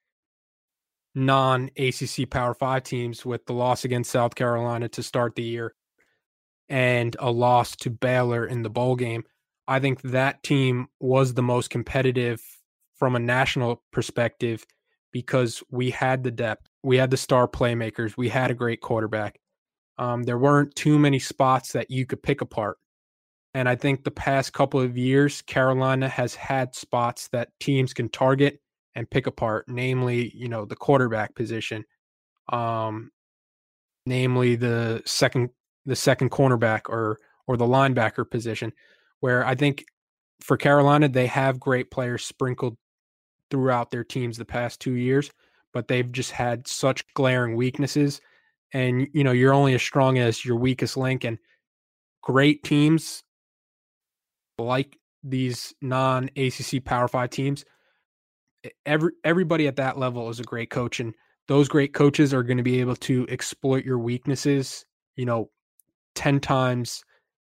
non ACC Power Five teams with the loss against South Carolina to start the year and a loss to Baylor in the bowl game, I think that team was the most competitive from a national perspective because we had the depth, we had the star playmakers, we had a great quarterback. Um, there weren't too many spots that you could pick apart. And I think the past couple of years, Carolina has had spots that teams can target and pick apart, namely, you know, the quarterback position, um, namely the second the second cornerback or or the linebacker position, where I think for Carolina they have great players sprinkled throughout their teams the past two years, but they've just had such glaring weaknesses. And you know, you're only as strong as your weakest link. And great teams like these non ACC Power Five teams, every everybody at that level is a great coach, and those great coaches are going to be able to exploit your weaknesses. You know, ten times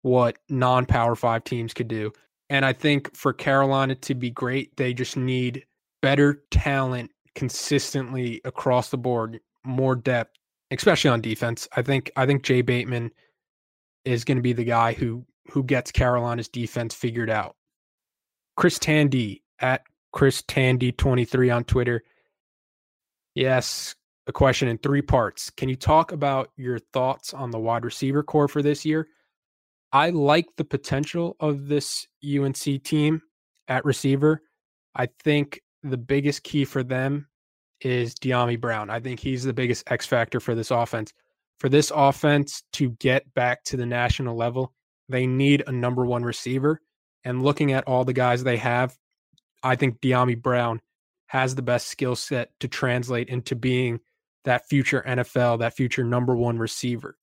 what non Power Five teams could do. And I think for Carolina to be great, they just need better talent consistently across the board, more depth, especially on defense. I think I think Jay Bateman is going to be the guy who who gets Carolina's defense figured out. Chris Tandy at Chris Tandy 23 on Twitter. Yes, a question in three parts. Can you talk about your thoughts on the wide receiver corps for this year? I like the potential of this UNC team at receiver. I think the biggest key for them is Dyami Brown. I think he's the biggest X factor for this offense. For this offense to get back to the national level, they need a number one receiver. And looking at all the guys they have, I think Dyami Brown has the best skill set to translate into being that future NFL, that future number one receiver.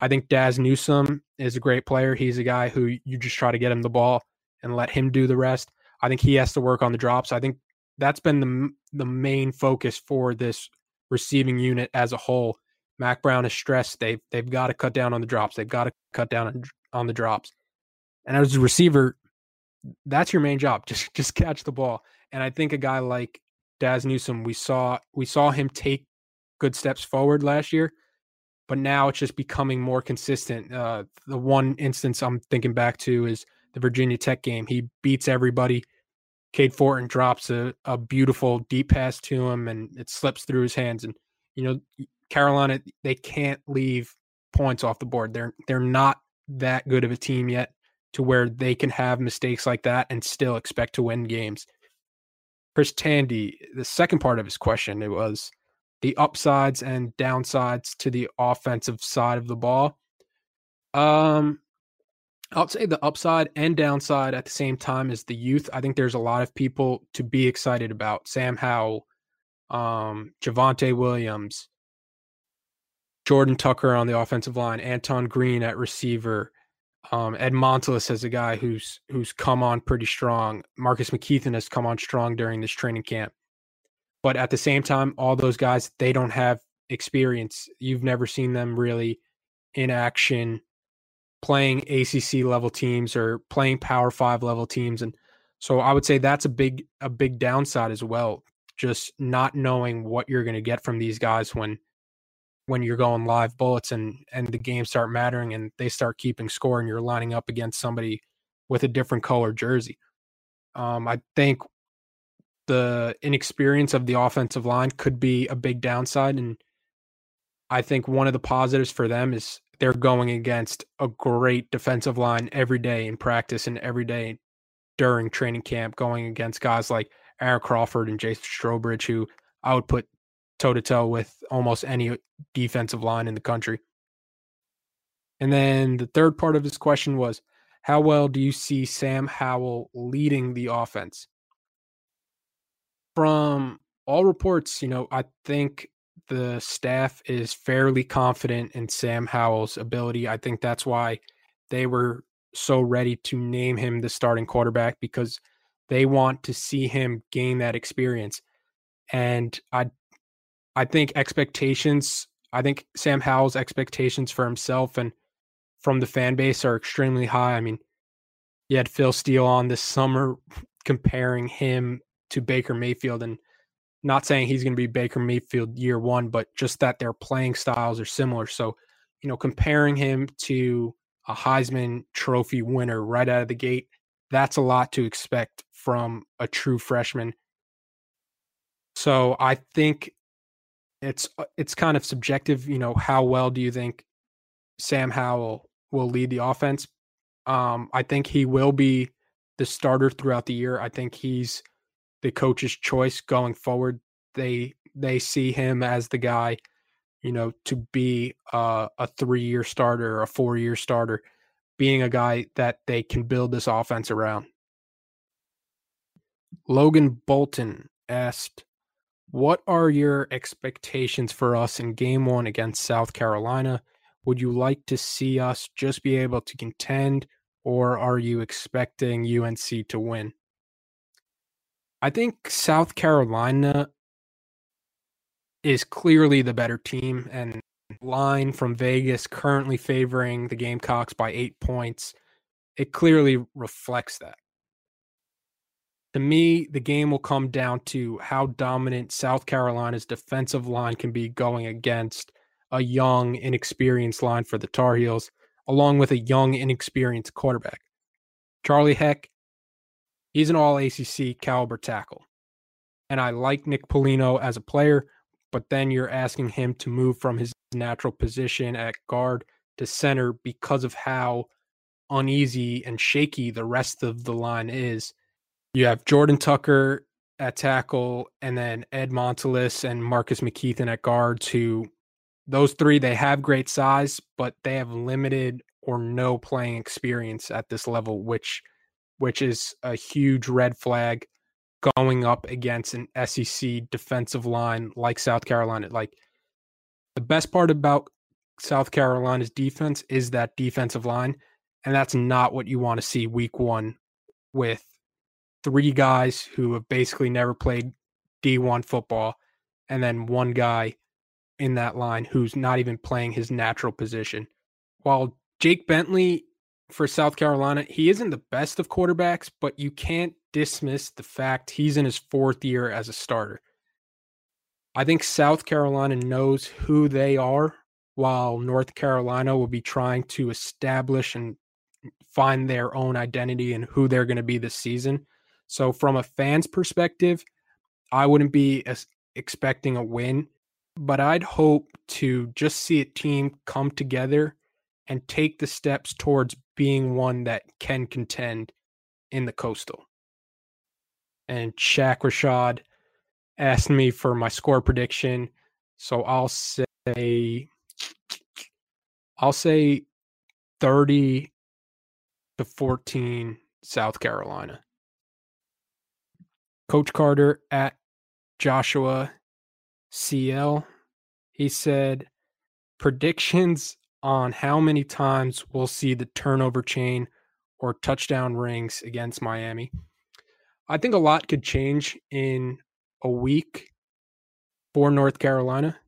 I think Dazz Newsome is a great player. He's a guy who you just try to get him the ball and let him do the rest. I think he has to work on the drops. I think that's been the the main focus for this receiving unit as a whole. Mack Brown is stressed. They've they've got to cut down on the drops. They've got to cut down on, on the drops. And as a receiver, that's your main job. Just just catch the ball. And I think a guy like Dazz Newsome, we saw we saw him take good steps forward last year, but now it's just becoming more consistent. Uh, the one instance I'm thinking back to is the Virginia Tech game. He beats everybody. Cade Fortin drops a, a beautiful deep pass to him and it slips through his hands. And, you know, Carolina, they can't leave points off the board. They're they're not that good of a team yet to where they can have mistakes like that and still expect to win games. Chris Tandy, the second part of his question, it was the upsides and downsides to the offensive side of the ball. Um, I'll say the upside and downside at the same time is the youth. I think there's a lot of people to be excited about. Sam Howell, um, Javonte Williams, Jordan Tucker on the offensive line, Antoine Green at receiver, um, Ed Montilus as a guy who's who's come on pretty strong. Marcus McKethan has come on strong during this training camp. But at the same time, all those guys they don't have experience. You've never seen them really in action playing ACC level teams or playing Power 5 level teams and so I would say that's a big a big downside as well. Just not knowing what you're going to get from these guys when when you're going live bullets and and the games start mattering and they start keeping score and you're lining up against somebody with a different color jersey. Um, I think the inexperience of the offensive line could be a big downside and I think one of the positives for them is they're going against a great defensive line every day in practice and every day during training camp, going against guys like Aaron Crawford and Jason Strowbridge, who I would put toe to toe with almost any defensive line in the country. And then the third part of his question was, how well do you see Sam Howell leading the offense? From all reports, you know, I think the staff is fairly confident in Sam Howell's ability. I think that's why they were so ready to name him the starting quarterback because they want to see him gain that experience. And I I think expectations, I think Sam Howell's expectations for himself and from the fan base are extremely high. I mean, you had Phil Steele on this summer comparing him to Baker Mayfield and not saying he's going to be Baker Mayfield year one, but just that their playing styles are similar. So, you know, comparing him to a Heisman Trophy winner right out of the gate, that's a lot to expect from a true freshman. So I think it's uh, it's kind of subjective. You know, how well do you think Sam Howell will lead the offense? Um, I think he will be the starter throughout the year. I think he's the coach's choice going forward. They they see him as the guy you know, to be uh, a three year starter a four year starter, being a guy that they can build this offense around. Logan Bolton asked, What are your expectations for us in game one against South Carolina? Would you like to see us just be able to contend, or are you expecting UNC to win? I think South Carolina is clearly the better team and line from Vegas currently favoring the Gamecocks by 8 points. It clearly reflects that. To me, the game will come down to how dominant South Carolina's defensive line can be going against a young, inexperienced line for the Tar Heels, along with a young, inexperienced quarterback. Charlie Heck, he's an all ACC caliber tackle. And I like Nick Polino as a player, but then you're asking him to move from his natural position at guard to center because of how uneasy and shaky the rest of the line is. You have Jordan Tucker at tackle and then Ed Montilus and Marcus McKethan at guards who those three they have great size but they have limited or no playing experience at this level which which is a huge red flag going up against an SEC defensive line like South Carolina. Like the best part about South Carolina's defense is that defensive line. And that's not what you want to see week one with three guys who have basically never played D1 football and then one guy in that line who's not even playing his natural position. While Jake Bentley for South Carolina, he isn't the best of quarterbacks, but you can't dismiss the fact he's in his fourth year as a starter. I think South Carolina knows who they are, while North Carolina will be trying to establish and find their own identity and who they're going to be this season. So, from a fan's perspective, I wouldn't be expecting a win, but I'd hope to just see a team come together and take the steps towards being one that can contend in the coastal and Shaq Rashad asked me for my score prediction. So I'll say I'll say 30 to 14 South Carolina. Coach Carter at Joshua CL he said predictions on how many times we'll see the turnover chain or touchdown rings against Miami. I think a lot could change in a week for North Carolina.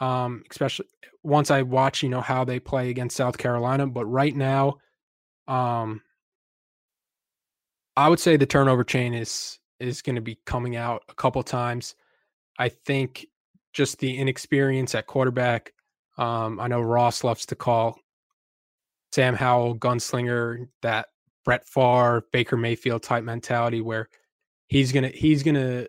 um, especially once I watch, you know, how they play against South Carolina. But right now, um, I would say the turnover chain is is going to be coming out a couple times. I think just the inexperience at quarterback. Um, I know Ross loves to call Sam Howell gunslinger, that Brett Favre, Baker Mayfield type mentality where he's gonna he's gonna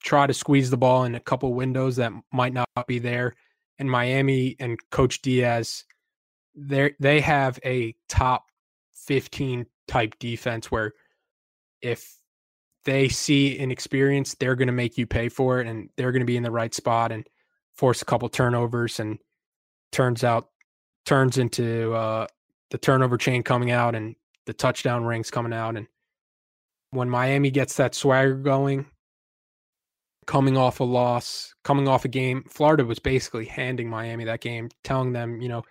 try to squeeze the ball in a couple windows that might not be there. And Miami and Coach Diaz, they they have a top 15 type defense where if they see an experience, they're going to make you pay for it and they're going to be in the right spot and force a couple turnovers and turns out turns into uh, the turnover chain coming out and the touchdown rings coming out and when Miami gets that swagger going coming off a loss, coming off a game, Florida was basically handing Miami that game, telling them, you know,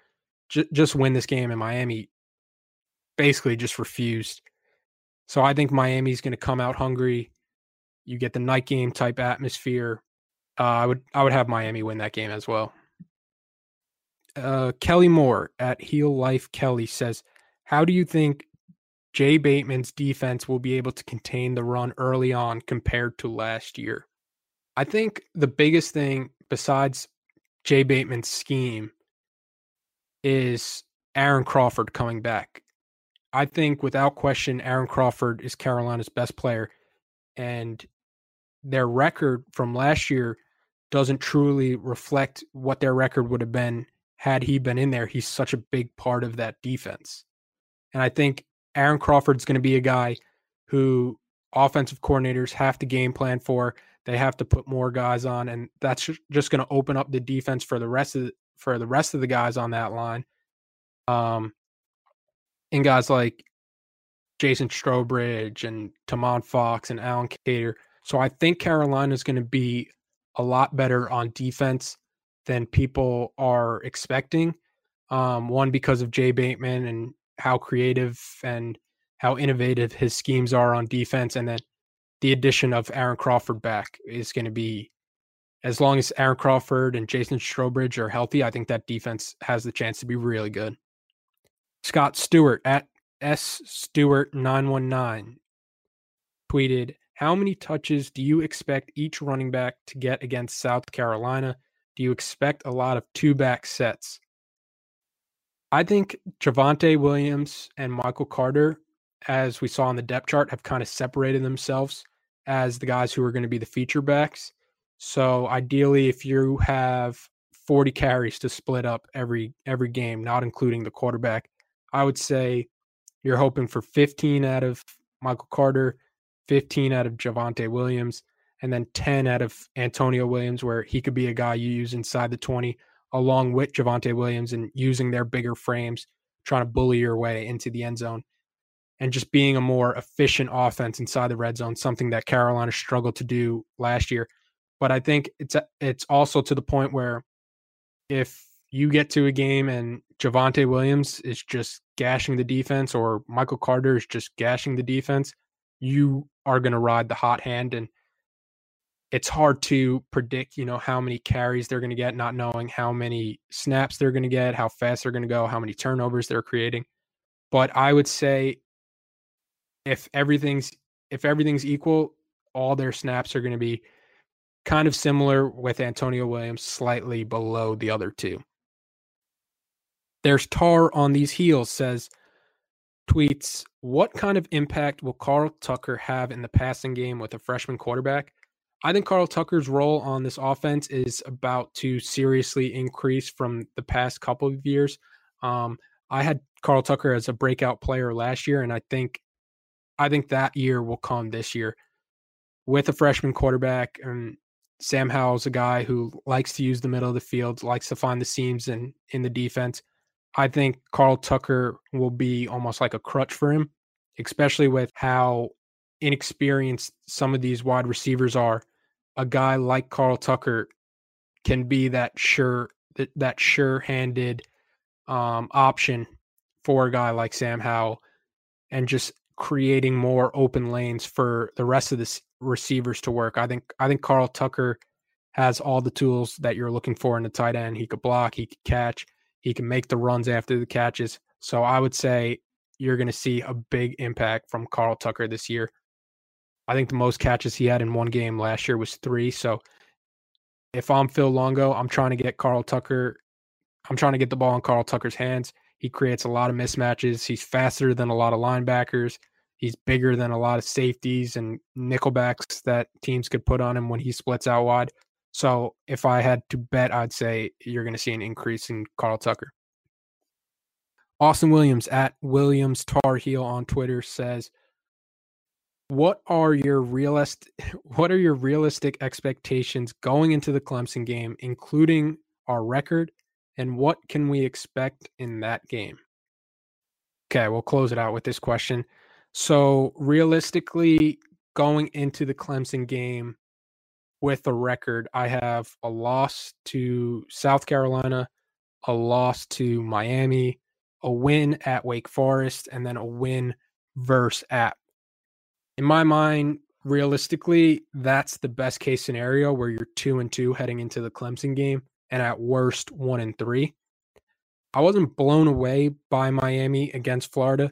j- just win this game and Miami basically just refused. So I think Miami's going to come out hungry. You get the night game type atmosphere. Uh, I would I would have Miami win that game as well. Uh, Kelly Moore at Heel Life Kelly says, "How do you think Jay Bateman's defense will be able to contain the run early on compared to last year?" I think the biggest thing besides Jay Bateman's scheme is Aaron Crawford coming back. I think without question, Aaron Crawford is Carolina's best player. And their record from last year doesn't truly reflect what their record would have been had he been in there. He's such a big part of that defense. And I think Aaron Crawford's going to be a guy who offensive coordinators have to game plan for. They have to put more guys on, and that's just going to open up the defense for the rest of the, for the rest of the guys on that line. Um, and guys like Jason Strowbridge and Tomon Fox and Allen Cater. So I think Carolina is going to be a lot better on defense than people are expecting. Um, one because of Jay Bateman and how creative and how innovative his schemes are on defense, and then the addition of Aaron Crawford back is going to be. As long as Aaron Crawford and Jason Strowbridge are healthy, I think that defense has the chance to be really good. Scott Stewart at S Stewart 919 tweeted, How many touches do you expect each running back to get against South Carolina? Do you expect a lot of two back sets? I think Javonte Williams and Michael Carter, as we saw on the depth chart, have kind of separated themselves as the guys who are going to be the feature backs. So ideally, if you have 40 carries to split up every every game, not including the quarterback, I would say you're hoping for 15 out of Michael Carter, 15 out of Javonte Williams, and then 10 out of Antonio Williams, where he could be a guy you use inside the 20 along with Javonte Williams and using their bigger frames, trying to bully your way into the end zone and just being a more efficient offense inside the red zone, something that Carolina struggled to do last year. But I think it's it's also to the point where if you get to a game and Javonte Williams is just gashing the defense or Michael Carter is just gashing the defense, you are going to ride the hot hand. And it's hard to predict, you know, how many carries they're going to get, not knowing how many snaps they're going to get, how fast they're going to go, how many turnovers they're creating. But I would say if everything's if everything's equal, all their snaps are going to be kind of similar with Antonio Williams slightly below the other two. There's tar on these heels says tweets, what kind of impact will Carl Tucker have in the passing game with a freshman quarterback? I think Carl Tucker's role on this offense is about to seriously increase from the past couple of years. Um, I had Carl Tucker as a breakout player last year, and I think I think that year will come this year with a freshman quarterback. And Sam Howell's a guy who likes to use the middle of the field, likes to find the seams in in the defense. I think Carl Tucker will be almost like a crutch for him, especially with how inexperienced some of these wide receivers are. A guy like Carl Tucker can be that sure that, that sure-handed um, option for a guy like Sam Howell and just creating more open lanes for the rest of the receivers to work. I think I think Carl Tucker has all the tools that you're looking for in the tight end. He could block, he could catch, he can make the runs after the catches. So I would say you're going to see a big impact from Carl Tucker this year. I think the most catches he had in one game last year was three. So if I'm Phil Longo, I'm trying to get Carl Tucker. I'm trying to get the ball in Carl Tucker's hands. He creates a lot of mismatches. He's faster than a lot of linebackers. He's bigger than a lot of safeties and nickelbacks that teams could put on him when he splits out wide. So if I had to bet, I'd say you're going to see an increase in Carl Tucker. Austin Williams at Williams Tar Heel on Twitter says, "What are your realist? What are your realistic expectations going into the Clemson game, including our record, and what can we expect in that game?" Okay, we'll close it out with this question. So, realistically, going into the Clemson game with the record, I have a loss to South Carolina, a loss to Miami, a win at Wake Forest, and then a win versus App. In my mind, realistically, that's the best case scenario where you're two and two heading into the Clemson game, and at worst, one and three. I wasn't blown away by Miami against Florida,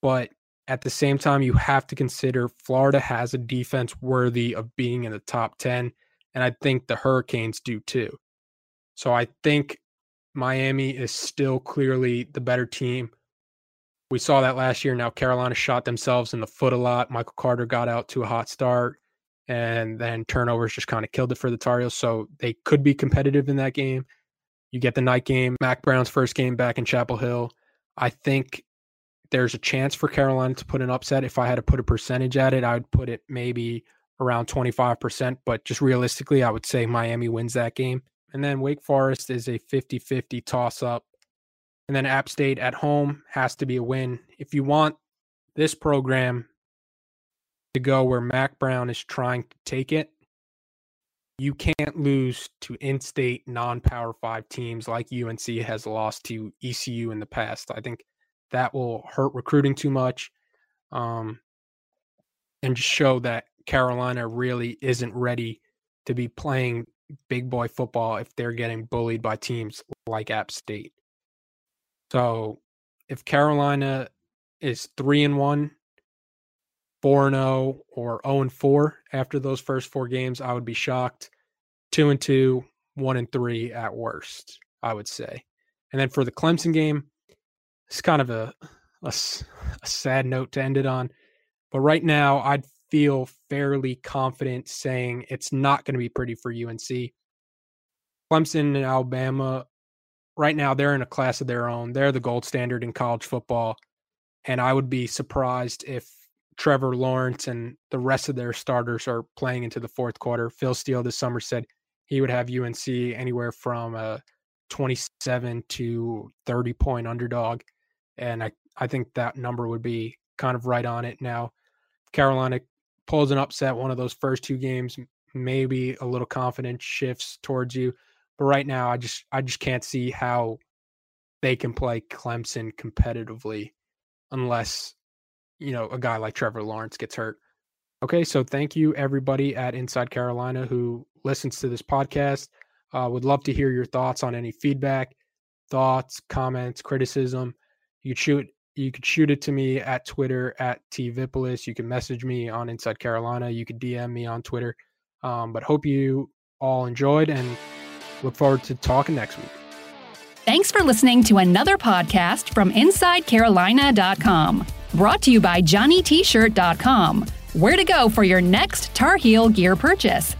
but at the same time, you have to consider Florida has a defense worthy of being in the top 10, and I think the Hurricanes do too. So I think Miami is still clearly the better team. We saw that last year. Now Carolina shot themselves in the foot a lot. Michael Carter got out to a hot start, and then turnovers just kind of killed it for the Tar Heels. So they could be competitive in that game. You get the night game, Mack Brown's first game back in Chapel Hill. I think there's a chance for Carolina to put an upset. If I had to put a percentage at it, I would put it maybe around 25%. But just realistically, I would say Miami wins that game. And then Wake Forest is a 50 50 toss up. And then App State at home has to be a win. If you want this program to go where Mack Brown is trying to take it, you can't lose to in state non power five teams like UNC has lost to ECU in the past. I think that will hurt recruiting too much um, and show that Carolina really isn't ready to be playing big boy football if they're getting bullied by teams like App State. So if Carolina is 3 and 1, 4 and 0 or 0 and 4 after those first four games, I would be shocked. 2 and 2, 1 and 3 at worst, I would say. And then for the Clemson game, it's kind of a, a, a sad note to end it on. But right now, I'd feel fairly confident saying it's not going to be pretty for UNC. Clemson and Alabama, right now, they're in a class of their own. They're the gold standard in college football. And I would be surprised if Trevor Lawrence and the rest of their starters are playing into the fourth quarter. Phil Steele this summer said he would have UNC anywhere from a 27 to 30 point underdog. And I, I think that number would be kind of right on it now. Carolina pulls an upset one of those first two games, maybe a little confidence shifts towards you. But right now, I just I just can't see how they can play Clemson competitively unless you know a guy like Trevor Lawrence gets hurt. Okay, so thank you everybody at Inside Carolina who listens to this podcast. Uh, would love to hear your thoughts on any feedback, thoughts, comments, criticism. You shoot you could shoot it to me at Twitter at tvippolis. You can message me on Inside Carolina. You could DM me on Twitter. Um, but hope you all enjoyed and look forward to talking next week. Thanks for listening to another podcast from InsideCarolina.com. Brought to you by JohnnyT-Shirt.com. Where to go for your next Tar Heel gear purchase.